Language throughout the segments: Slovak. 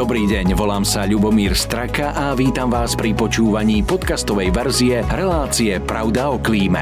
Dobrý deň, volám sa Ľubomír Straka a vítam vás pri počúvaní podcastovej verzie relácie Pravda o klíme.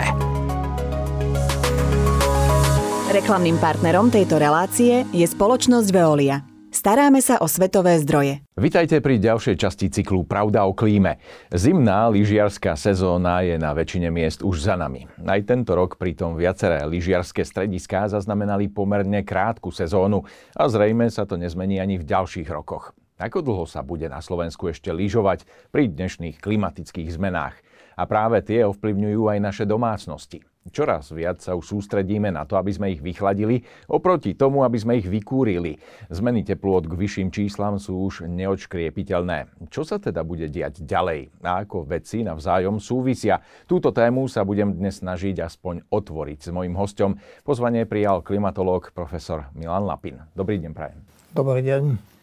Reklamným partnerom tejto relácie je spoločnosť Veolia. Staráme sa o svetové zdroje. Vitajte pri ďalšej časti cyklu Pravda o klíme. Zimná lyžiarská sezóna je na väčšine miest už za nami. Aj tento rok pritom viaceré lyžiarske strediská zaznamenali pomerne krátku sezónu a zrejme sa to nezmení ani v ďalších rokoch. Ako dlho sa bude na Slovensku ešte lyžovať pri dnešných klimatických zmenách? A práve tie ovplyvňujú aj naše domácnosti. Čoraz viac sa už sústredíme na to, aby sme ich vychladili, oproti tomu, aby sme ich vykúrili. Zmeny teplôt k vyšším číslam sú už neodškriepiteľné. Čo sa teda bude diať ďalej? A ako veci navzájom súvisia? Túto tému sa budem dnes snažiť aspoň otvoriť. S mojím hostom pozvanie prijal klimatológ profesor Milan Lapin. Dobrý deň, prajem. Dobrý deň.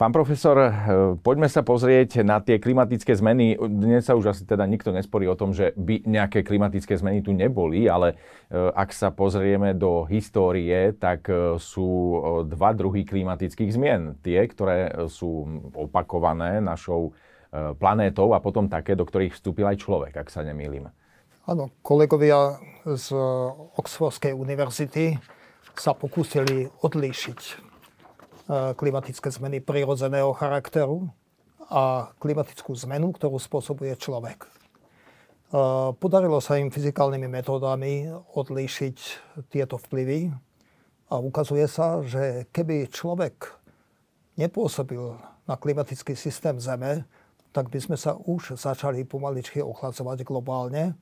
Pán profesor, eh, poďme sa pozrieť na tie klimatické zmeny. Dnes sa už asi teda nikto nesporí o tom, že by nejaké klimatické zmeny tu neboli, ale eh, ak sa pozrieme do histórie, tak eh, sú dva druhy klimatických zmien. Tie, ktoré sú opakované našou planétou a potom také, do ktorých vstúpil aj človek, ak sa nemýlim. Áno, kolegovia z Oxfordskej univerzity sa pokúsili odlíšiť E, klimatické zmeny prirodzeného charakteru a klimatickú zmenu, ktorú spôsobuje človek. Podarilo sa im fyzikálnymi metódami odlíšiť tieto vplyvy a ukazuje sa, že keby človek nepôsobil na klimatický systém Zeme, tak by sme sa už začali pomaličky ochladzovať globálne,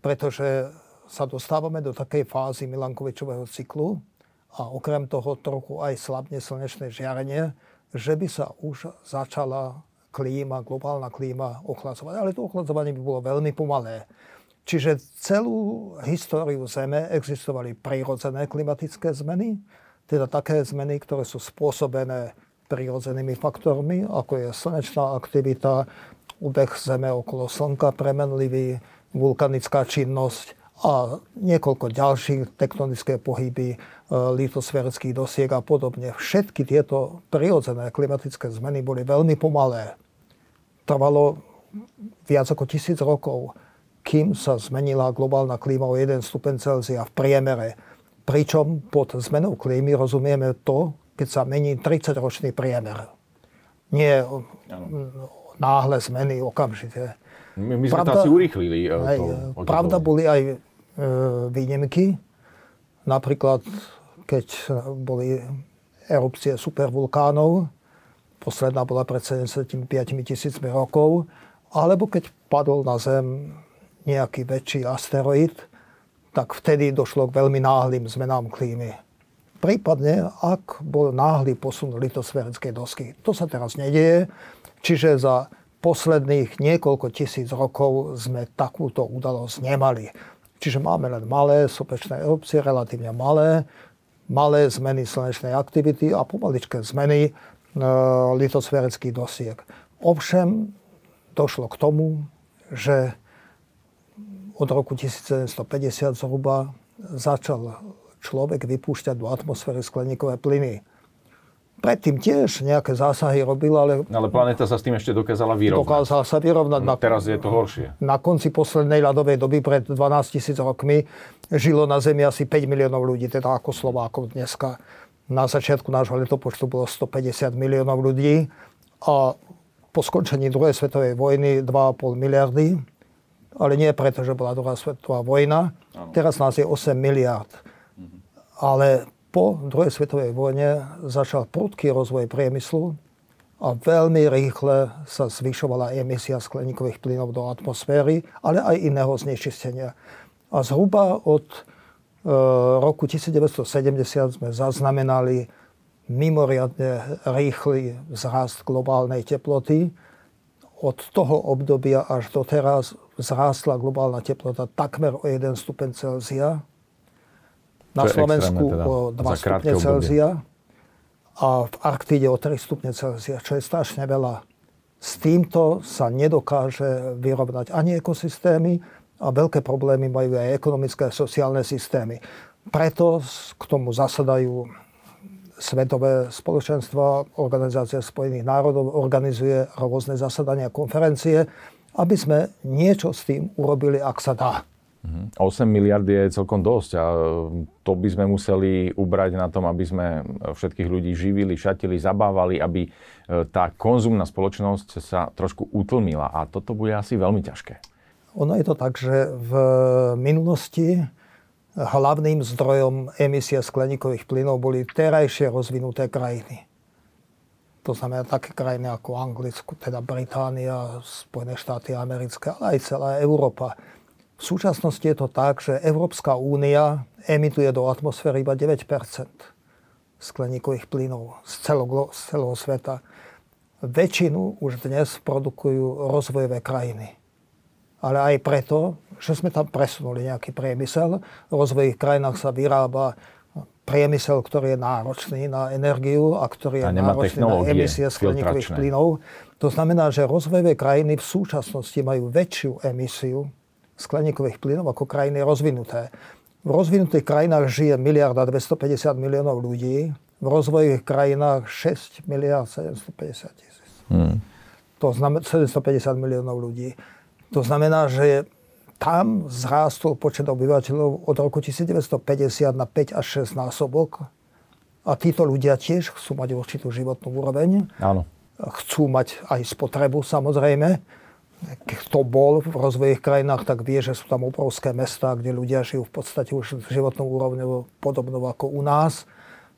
pretože sa dostávame do takej fázy Milankovičového cyklu, a okrem toho trochu aj slabne slnečné žiarenie, že by sa už začala klíma, globálna klíma ochladzovať. Ale to ochladzovanie by bolo veľmi pomalé. Čiže celú históriu Zeme existovali prírodzené klimatické zmeny, teda také zmeny, ktoré sú spôsobené prírodzenými faktormi, ako je slnečná aktivita, úbeh Zeme okolo Slnka premenlivý, vulkanická činnosť, a niekoľko ďalších tektonické pohyby, e, litosférických dosiek a podobne. Všetky tieto prirodzené klimatické zmeny boli veľmi pomalé. Trvalo viac ako tisíc rokov, kým sa zmenila globálna klíma o 1 stupen Celzia v priemere. Pričom pod zmenou klímy rozumieme to, keď sa mení 30-ročný priemer. Nie náhle zmeny okamžite. My, my sme pravda, to asi urýchlili. E, hej, to, pravda boli aj E, výnimky. Napríklad, keď boli erupcie supervulkánov, posledná bola pred 75 tisícmi rokov, alebo keď padol na Zem nejaký väčší asteroid, tak vtedy došlo k veľmi náhlým zmenám klímy. Prípadne, ak bol náhly posun litosférickej dosky. To sa teraz nedieje, čiže za posledných niekoľko tisíc rokov sme takúto udalosť nemali. Čiže máme len malé sopečné erupcie, relatívne malé, malé zmeny slnečnej aktivity a pomaličké zmeny e, litosférických dosiek. Ovšem došlo k tomu, že od roku 1750 zhruba začal človek vypúšťať do atmosféry skleníkové plyny. Predtým tiež nejaké zásahy robil, ale... Ale planéta sa s tým ešte dokázala vyrovnať. Dokázala sa vyrovnať. No, teraz je to horšie. Na konci poslednej ľadovej doby, pred 12 tisíc rokmi, žilo na Zemi asi 5 miliónov ľudí, teda ako Slovákov dneska. Na začiatku nášho letopočtu bolo 150 miliónov ľudí a po skončení druhej svetovej vojny 2,5 miliardy. Ale nie preto, že bola druhá svetová vojna. Ano. Teraz nás je 8 miliard. Mhm. Ale po druhej svetovej vojne začal prudký rozvoj priemyslu a veľmi rýchle sa zvyšovala emisia skleníkových plynov do atmosféry, ale aj iného znečistenia. A zhruba od e, roku 1970 sme zaznamenali mimoriadne rýchly vzrast globálnej teploty. Od toho obdobia až do teraz vzrástla globálna teplota takmer o 1 stupen Celzia na Slovensku teda, o 2 stupne Celzia a v Arktíde o 3 stupne Celzia, čo je strašne veľa. S týmto sa nedokáže vyrovnať ani ekosystémy a veľké problémy majú aj ekonomické a sociálne systémy. Preto k tomu zasadajú Svetové spoločenstvo, Organizácia spojených národov organizuje rôzne zasadania, konferencie, aby sme niečo s tým urobili, ak sa dá. 8 mhm. miliard je celkom dosť a to by sme museli ubrať na tom, aby sme všetkých ľudí živili, šatili, zabávali, aby e, tá konzumná spoločnosť sa trošku utlmila a toto bude asi veľmi ťažké. Ono je to tak, že v minulosti hlavným zdrojom emisie skleníkových plynov boli terajšie rozvinuté krajiny. To znamená také krajiny ako Anglicku, teda Británia, Spojené štáty americké, ale aj celá Európa. V súčasnosti je to tak, že Európska únia emituje do atmosféry iba 9% skleníkových plynov z celého, z celého sveta. Väčšinu už dnes produkujú rozvojové krajiny ale aj preto, že sme tam presunuli nejaký priemysel. V rozvojových krajinách sa vyrába priemysel, ktorý je náročný na energiu a ktorý je náročný na emisie skleníkových plynov. To znamená, že rozvojové krajiny v súčasnosti majú väčšiu emisiu skleníkových plynov ako krajiny rozvinuté. V rozvinutých krajinách žije miliarda 250 miliónov ľudí, v rozvojových krajinách 6 miliard 750 tisíc. Hmm. To znamená 750 miliónov ľudí. To znamená, že tam zrástol počet obyvateľov od roku 1950 na 5 až 6 násobok. A títo ľudia tiež chcú mať určitú životnú úroveň. Áno. Chcú mať aj spotrebu samozrejme. Kto bol v rozvojových krajinách, tak vie, že sú tam obrovské mesta, kde ľudia žijú v podstate už životnou úrovňou podobnou ako u nás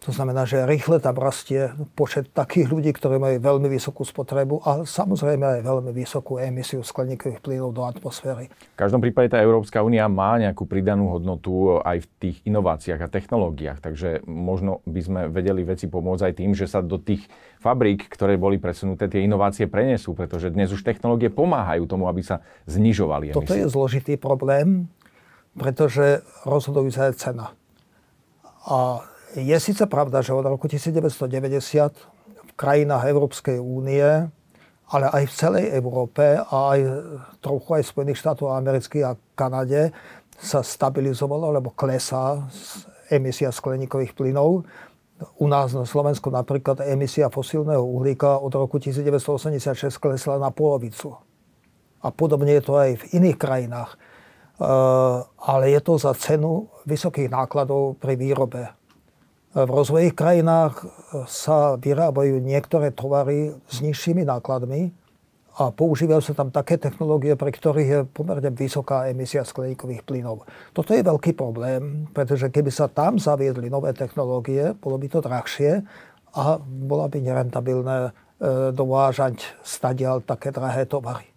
to znamená, že rýchle tam rastie počet takých ľudí, ktorí majú veľmi vysokú spotrebu a samozrejme aj veľmi vysokú emisiu skleníkových plynov do atmosféry. V každom prípade tá Európska únia má nejakú pridanú hodnotu aj v tých inováciách a technológiách, takže možno by sme vedeli veci pomôcť aj tým, že sa do tých fabrík, ktoré boli presunuté, tie inovácie prenesú, pretože dnes už technológie pomáhajú tomu, aby sa znižovali emisie. Toto je zložitý problém, pretože rozhodujúca je cena. A je síce pravda, že od roku 1990 v krajinách Európskej únie, ale aj v celej Európe a aj trochu aj Spojených štátov amerických a Kanade sa stabilizovalo, alebo klesá emisia skleníkových plynov. U nás na Slovensku napríklad emisia fosílneho uhlíka od roku 1986 klesla na polovicu. A podobne je to aj v iných krajinách. Uh, ale je to za cenu vysokých nákladov pri výrobe. V rozvojových krajinách sa vyrábajú niektoré tovary s nižšími nákladmi a používajú sa tam také technológie, pre ktorých je pomerne vysoká emisia skleníkových plynov. Toto je veľký problém, pretože keby sa tam zaviedli nové technológie, bolo by to drahšie a bola by nerentabilné e, dovážať stadial také drahé tovary.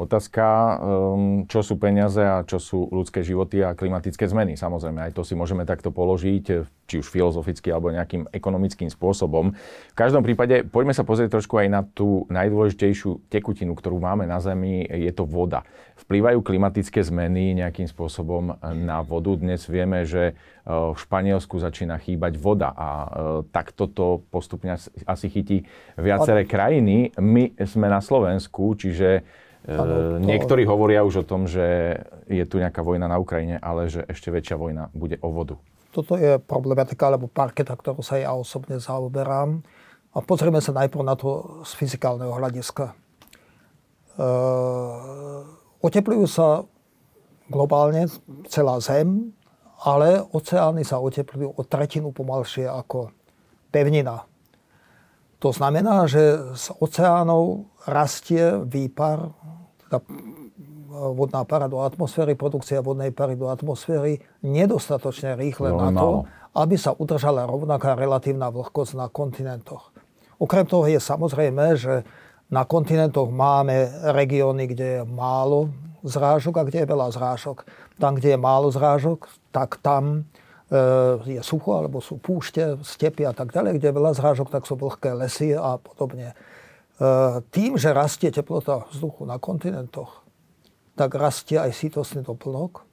Otázka, ehm, čo sú peniaze a čo sú ľudské životy a klimatické zmeny. Samozrejme, aj to si môžeme takto položiť, či už filozoficky alebo nejakým ekonomickým spôsobom. V každom prípade poďme sa pozrieť trošku aj na tú najdôležitejšiu tekutinu, ktorú máme na Zemi, je to voda. Vplývajú klimatické zmeny nejakým spôsobom na vodu. Dnes vieme, že e, v Španielsku začína chýbať voda a e, takto to postupne asi chytí viaceré krajiny. My sme na Slovensku, čiže Ano, to... Niektorí hovoria už o tom, že je tu nejaká vojna na Ukrajine, ale že ešte väčšia vojna bude o vodu. Toto je problematika alebo parketa, ktorú sa ja osobne zaoberám. A pozrieme sa najprv na to z fyzikálneho hľadiska. E, oteplujú sa globálne celá Zem, ale oceány sa oteplujú o tretinu pomalšie ako pevnina. To znamená, že z oceánov rastie výpar, teda vodná para do atmosféry, produkcia vodnej pary do atmosféry nedostatočne rýchle no, na to, aby sa udržala rovnaká relatívna vlhkosť na kontinentoch. Okrem toho je samozrejme, že na kontinentoch máme regióny, kde je málo zrážok a kde je veľa zrážok. Tam, kde je málo zrážok, tak tam E, je sucho, alebo sú púšte, stepy a tak ďalej, kde je veľa zrážok, tak sú vlhké lesy a podobne. E, tým, že rastie teplota vzduchu na kontinentoch, tak rastie aj sítostný doplnok.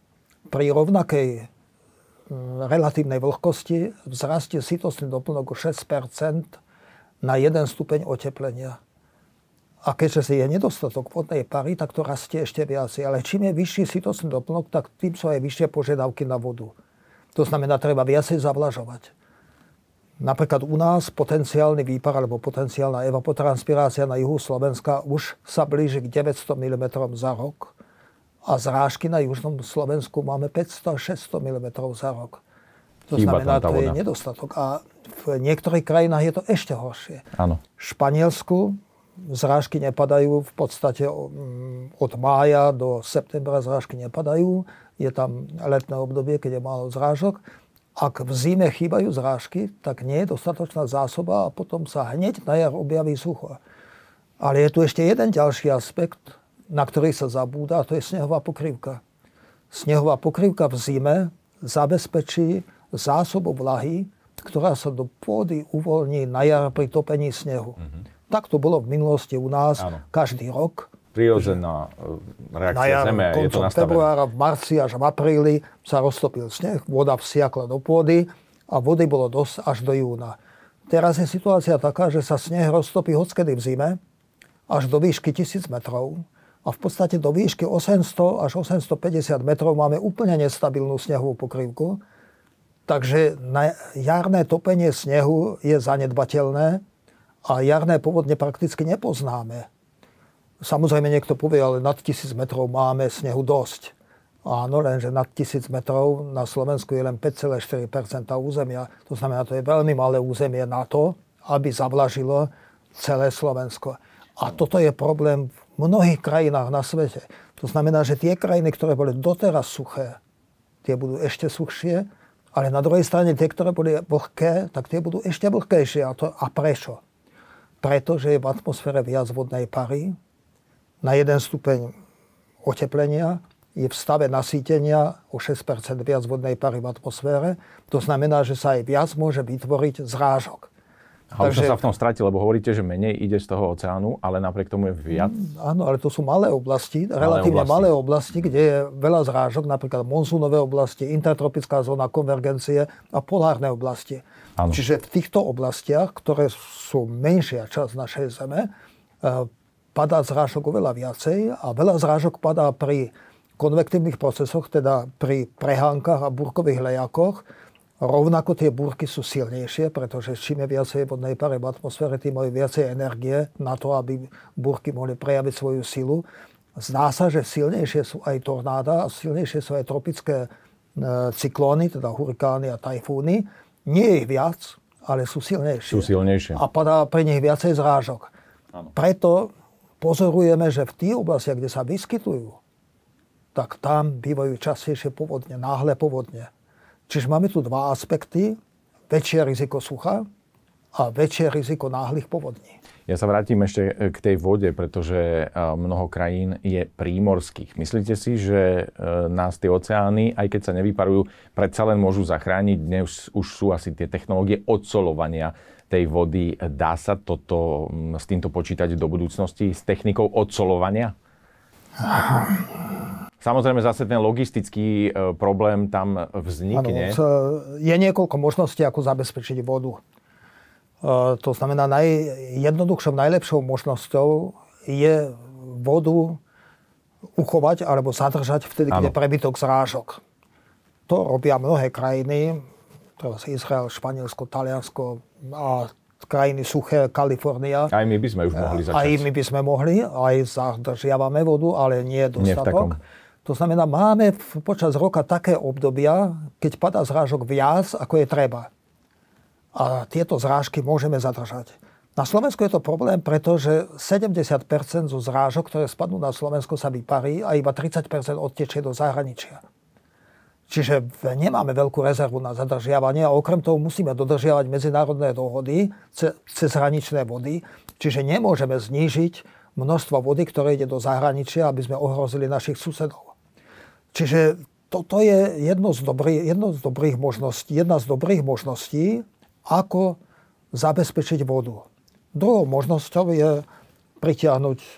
Pri rovnakej relatívnej vlhkosti vzrastie sítostný doplnok o 6% na 1 stupeň oteplenia. A keďže je nedostatok vodnej pary, tak to rastie ešte viac. Ale čím je vyšší sítostný doplnok, tak tým sú aj vyššie požiadavky na vodu. To znamená, treba viacej zavlažovať. Napríklad u nás potenciálny výpar alebo potenciálna evapotranspirácia na juhu Slovenska už sa blíži k 900 mm za rok. A zrážky na južnom Slovensku máme 500-600 mm za rok. To Chýba znamená, to je nedostatok. A v niektorých krajinách je to ešte horšie. Áno. V Španielsku zrážky nepadajú v podstate mm, od mája do septembra zrážky nepadajú. Je tam letné obdobie, keď je málo zrážok ak v zime chýbajú zrážky, tak nie je dostatočná zásoba a potom sa hneď na jar objaví sucho. Ale je tu ešte jeden ďalší aspekt, na ktorý sa zabúda, a to je snehová pokrývka. Snehová pokrývka v zime zabezpečí zásobu vlahy, ktorá sa do pôdy uvoľní na jar pri topení snehu. Mm-hmm. Tak to bolo v minulosti u nás Áno. každý rok prirodzená e, reakcia na jar, Zeme. Je to nastavené. februára, v marci až v apríli sa roztopil sneh, voda vsiakla do pôdy a vody bolo dosť až do júna. Teraz je situácia taká, že sa sneh roztopí hockedy v zime až do výšky 1000 metrov a v podstate do výšky 800 až 850 metrov máme úplne nestabilnú snehovú pokrývku. Takže na jarné topenie snehu je zanedbateľné a jarné povodne prakticky nepoznáme. Samozrejme niekto povie, ale nad 1000 metrov máme snehu dosť. Áno, lenže nad 1000 metrov na Slovensku je len 5,4% územia. To znamená, to je veľmi malé územie na to, aby zavlažilo celé Slovensko. A toto je problém v mnohých krajinách na svete. To znamená, že tie krajiny, ktoré boli doteraz suché, tie budú ešte suchšie, ale na druhej strane tie, ktoré boli vlhké, tak tie budú ešte vlhkejšie. A, to, a prečo? Pretože je v atmosfére viac vodnej pary, na jeden stupeň oteplenia je v stave nasýtenia o 6 viac vodnej pary v atmosfére. To znamená, že sa aj viac môže vytvoriť zrážok. A už som sa v tom stratil, lebo hovoríte, že menej ide z toho oceánu, ale napriek tomu je viac. Mm, áno, ale to sú malé oblasti, malé relatívne oblasti. malé oblasti, kde je veľa zrážok, napríklad monzúnové oblasti, intertropická zóna konvergencie a polárne oblasti. Áno. Čiže v týchto oblastiach, ktoré sú menšia časť našej Zeme, eh, padá zrážok oveľa viacej a veľa zrážok padá pri konvektívnych procesoch, teda pri prehánkach a búrkových lejakoch. Rovnako tie búrky sú silnejšie, pretože čím je viacej vodnej pare v atmosfére, tým majú viacej energie na to, aby búrky mohli prejaviť svoju silu. Zdá sa, že silnejšie sú aj tornáda a silnejšie sú aj tropické e, cyklóny, teda hurikány a tajfúny. Nie je ich viac, ale sú silnejšie. Sú silnejšie. A padá pre nich viacej zrážok. Ano. Preto pozorujeme, že v tých oblastiach, kde sa vyskytujú, tak tam bývajú častejšie povodne, náhle povodne. Čiže máme tu dva aspekty. Väčšie riziko sucha a väčšie riziko náhlych povodní. Ja sa vrátim ešte k tej vode, pretože mnoho krajín je prímorských. Myslíte si, že e, nás tie oceány, aj keď sa nevyparujú, predsa len môžu zachrániť? Dnes už sú asi tie technológie odsolovania tej vody. Dá sa toto, s týmto počítať do budúcnosti s technikou odsolovania? Samozrejme zase ten logistický e, problém tam vznikne. Ano, je niekoľko možností, ako zabezpečiť vodu. E, to znamená, najjednoduchšou, najlepšou možnosťou je vodu uchovať alebo zadržať vtedy, keď je prebytok zrážok. To robia mnohé krajiny teraz Izrael, Španielsko, Taliansko a krajiny suché, Kalifornia. Aj my by sme už mohli začať. Aj my by sme mohli, aj zadržiavame vodu, ale nie dostatok. Nie to znamená, máme počas roka také obdobia, keď padá zrážok viac, ako je treba. A tieto zrážky môžeme zadržať. Na Slovensku je to problém, pretože 70% zo zrážok, ktoré spadnú na Slovensko, sa vyparí a iba 30% odtečie do zahraničia. Čiže nemáme veľkú rezervu na zadržiavanie a okrem toho musíme dodržiavať medzinárodné dohody cez hraničné vody. Čiže nemôžeme znížiť množstvo vody, ktoré ide do zahraničia, aby sme ohrozili našich susedov. Čiže toto je jedno z, dobrý, jedno z dobrých možností, jedna z dobrých možností, ako zabezpečiť vodu. Druhou možnosťou je pritiahnuť e,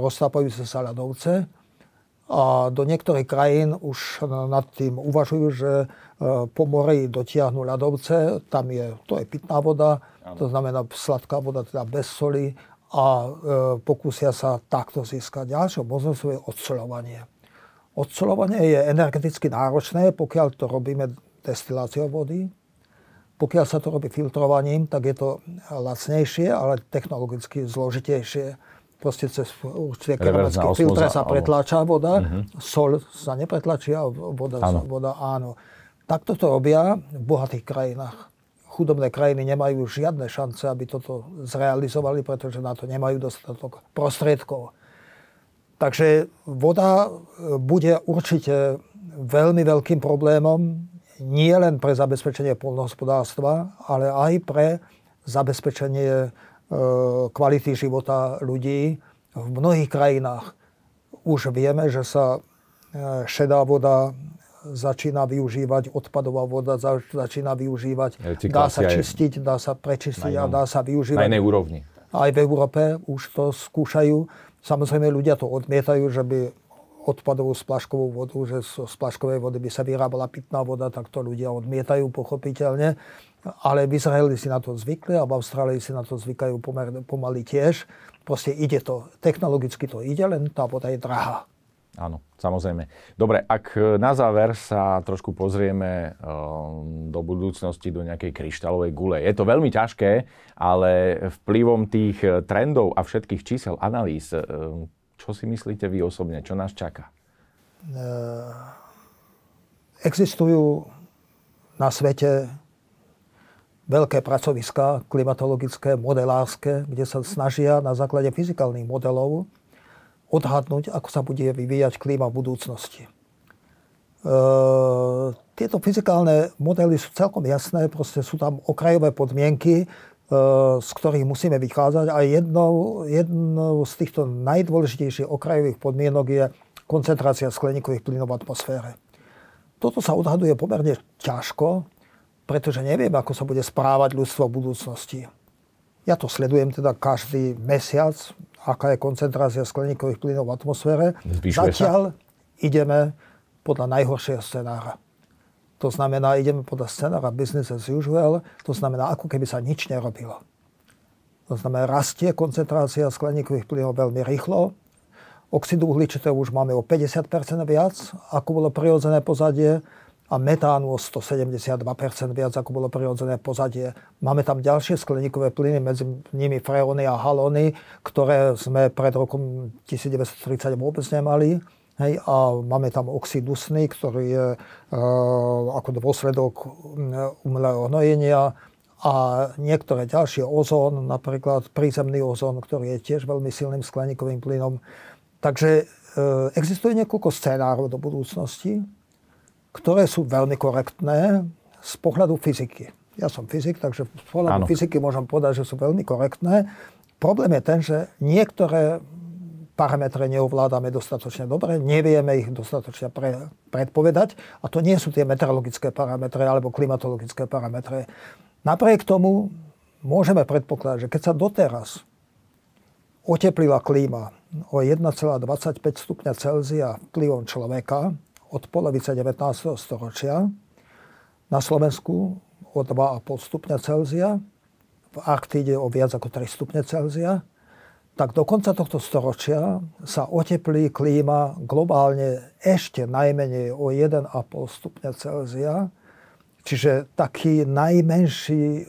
roztápajúce sa ľadovce, a do niektorých krajín už nad tým uvažujú, že e, po mori dotiahnu ľadovce, tam je, to je pitná voda, ano. to znamená sladká voda teda bez soli a e, pokúsia sa takto získať. Ďalšou možnosťou je odsoľovanie. Odsoľovanie je energeticky náročné, pokiaľ to robíme destiláciou vody. Pokiaľ sa to robí filtrovaním, tak je to lacnejšie, ale technologicky zložitejšie. Proste cez určité keramické filtre sa pretláča voda, uh-huh. sol sa nepretlačí a voda áno. voda áno. Takto to robia v bohatých krajinách. Chudobné krajiny nemajú žiadne šance, aby toto zrealizovali, pretože na to nemajú dostatok prostriedkov. Takže voda bude určite veľmi veľkým problémom nie len pre zabezpečenie polnohospodárstva, ale aj pre zabezpečenie e, kvality života ľudí. V mnohých krajinách už vieme, že sa e, šedá voda začína využívať, odpadová voda začína využívať, dá sa čistiť, dá sa prečistiť a dá sa využívať. Na inej úrovni. Aj v Európe už to skúšajú. Samozrejme ľudia to odmietajú, že by odpadovú splaškovú vodu, že z splaškovej vody by sa vyrábala pitná voda, tak to ľudia odmietajú pochopiteľne. Ale v Izraeli si na to zvykli a v Austrálii si na to zvykajú pomer, pomaly tiež. Proste ide to, technologicky to ide, len tá voda je drahá. Áno, samozrejme. Dobre, ak na záver sa trošku pozrieme do budúcnosti, do nejakej kryštálovej gule. Je to veľmi ťažké, ale vplyvom tých trendov a všetkých čísel, analýz, čo si myslíte vy osobne? Čo nás čaká? Existujú na svete veľké pracoviská klimatologické, modelárske, kde sa snažia na základe fyzikálnych modelov odhadnúť, ako sa bude vyvíjať klíma v budúcnosti. E, tieto fyzikálne modely sú celkom jasné, proste sú tam okrajové podmienky, E, z ktorých musíme vychádzať. A jednou, jednou z týchto najdôležitejších okrajových podmienok je koncentrácia skleníkových plynov v atmosfére. Toto sa odhaduje pomerne ťažko, pretože neviem, ako sa bude správať ľudstvo v budúcnosti. Ja to sledujem teda každý mesiac, aká je koncentrácia skleníkových plynov v atmosfére. Zvyšuje Zatiaľ sa? ideme podľa najhoršieho scenára. To znamená, ideme podľa scenára business as usual, to znamená, ako keby sa nič nerobilo. To znamená, rastie koncentrácia skleníkových plynov veľmi rýchlo. Oxidu uhličitého už máme o 50% viac, ako bolo prirodzené pozadie a metánu o 172% viac, ako bolo prirodzené pozadie. Máme tam ďalšie skleníkové plyny, medzi nimi freóny a halóny, ktoré sme pred rokom 1930 vôbec nemali. Hej, a máme tam oxid dusný, ktorý je e, ako dôsledok umelého hnojenia a niektoré ďalšie ozón, napríklad prízemný ozón, ktorý je tiež veľmi silným skleníkovým plynom. Takže e, existuje niekoľko scénárov do budúcnosti, ktoré sú veľmi korektné z pohľadu fyziky. Ja som fyzik, takže z pohľadu ano. fyziky môžem povedať, že sú veľmi korektné. Problém je ten, že niektoré parametre neovládame dostatočne dobre, nevieme ich dostatočne pre, predpovedať a to nie sú tie meteorologické parametre alebo klimatologické parametre. Napriek tomu môžeme predpokladať, že keď sa doteraz oteplila klíma o 1,25 stupňa Celzia vplyvom človeka od polovice 19. storočia, na Slovensku o 2,5 stupňa Celzia, v Arktíde o viac ako 3 stupne Celzia, tak do konca tohto storočia sa oteplí klíma globálne ešte najmenej o 1,5 stupňa Celzia. Čiže taký najmenší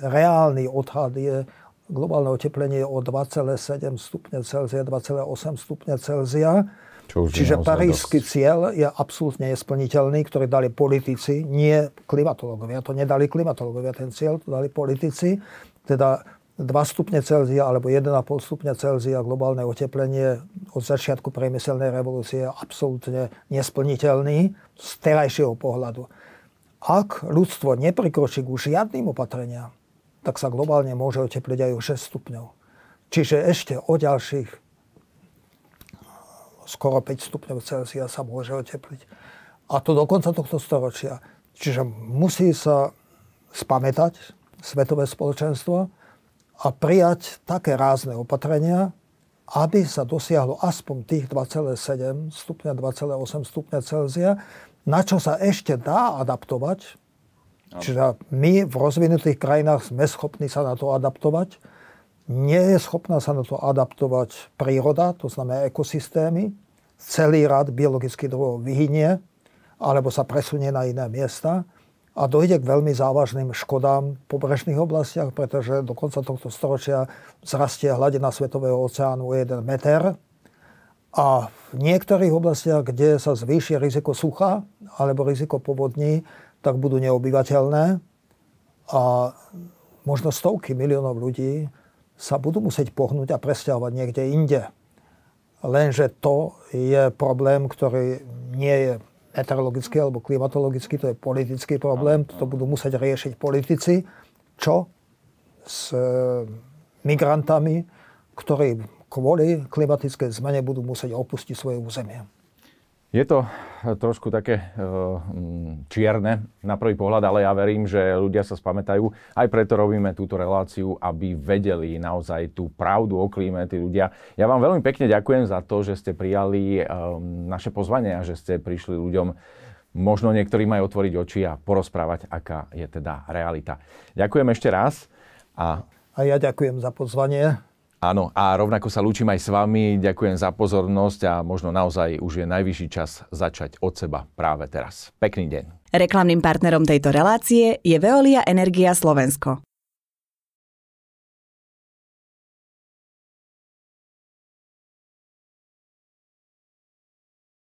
reálny odhad je globálne oteplenie o 2,7 stupňa Celzia, 2,8 stupňa Celzia. Čiže parížsky cieľ je absolútne nesplniteľný, ktorý dali politici, nie klimatológovia. To nedali klimatológovia, ten cieľ to dali politici. Teda 2 stupne Celzia alebo 1,5 stupňa Celzia globálne oteplenie od začiatku priemyselnej revolúcie je absolútne nesplniteľný z terajšieho pohľadu. Ak ľudstvo neprikročí k žiadnym opatreniam, tak sa globálne môže otepliť aj o 6 stupňov. Čiže ešte o ďalších skoro 5 stupňov Celzia sa môže otepliť. A to do konca tohto storočia. Čiže musí sa spamätať svetové spoločenstvo, a prijať také rázne opatrenia, aby sa dosiahlo aspoň tých 2,7 stupňa, 2,8 stupňa Celzia, na čo sa ešte dá adaptovať. Čiže my v rozvinutých krajinách sme schopní sa na to adaptovať. Nie je schopná sa na to adaptovať príroda, to znamená ekosystémy. Celý rad biologických druhov vyhynie alebo sa presunie na iné miesta. a dojde k veľmi závažným škodám v pobrežných oblastiach, pretože do konca tohto storočia zrastie hladina Svetového oceánu o 1 meter. A v niektorých oblastiach, kde sa zvýši riziko sucha alebo riziko povodní, tak budú neobyvateľné. A možno stovky miliónov ľudí sa budú musieť pohnúť a presťahovať niekde inde. Lenže to je problém, ktorý nie je meteorologický alebo klimatologický, to je politický problém, to budú musieť riešiť politici. Čo s e, migrantami, ktorí kvôli klimatickej zmene budú musieť opustiť svoje územie. Je to trošku také e, čierne na prvý pohľad, ale ja verím, že ľudia sa spamätajú. Aj preto robíme túto reláciu, aby vedeli naozaj tú pravdu o klíme tí ľudia. Ja vám veľmi pekne ďakujem za to, že ste prijali e, naše pozvanie a že ste prišli ľuďom možno niektorým aj otvoriť oči a porozprávať, aká je teda realita. Ďakujem ešte raz. A, a ja ďakujem za pozvanie. Áno, a rovnako sa lúčim aj s vami. Ďakujem za pozornosť a možno naozaj už je najvyšší čas začať od seba práve teraz. Pekný deň. Reklamným partnerom tejto relácie je Veolia Energia Slovensko.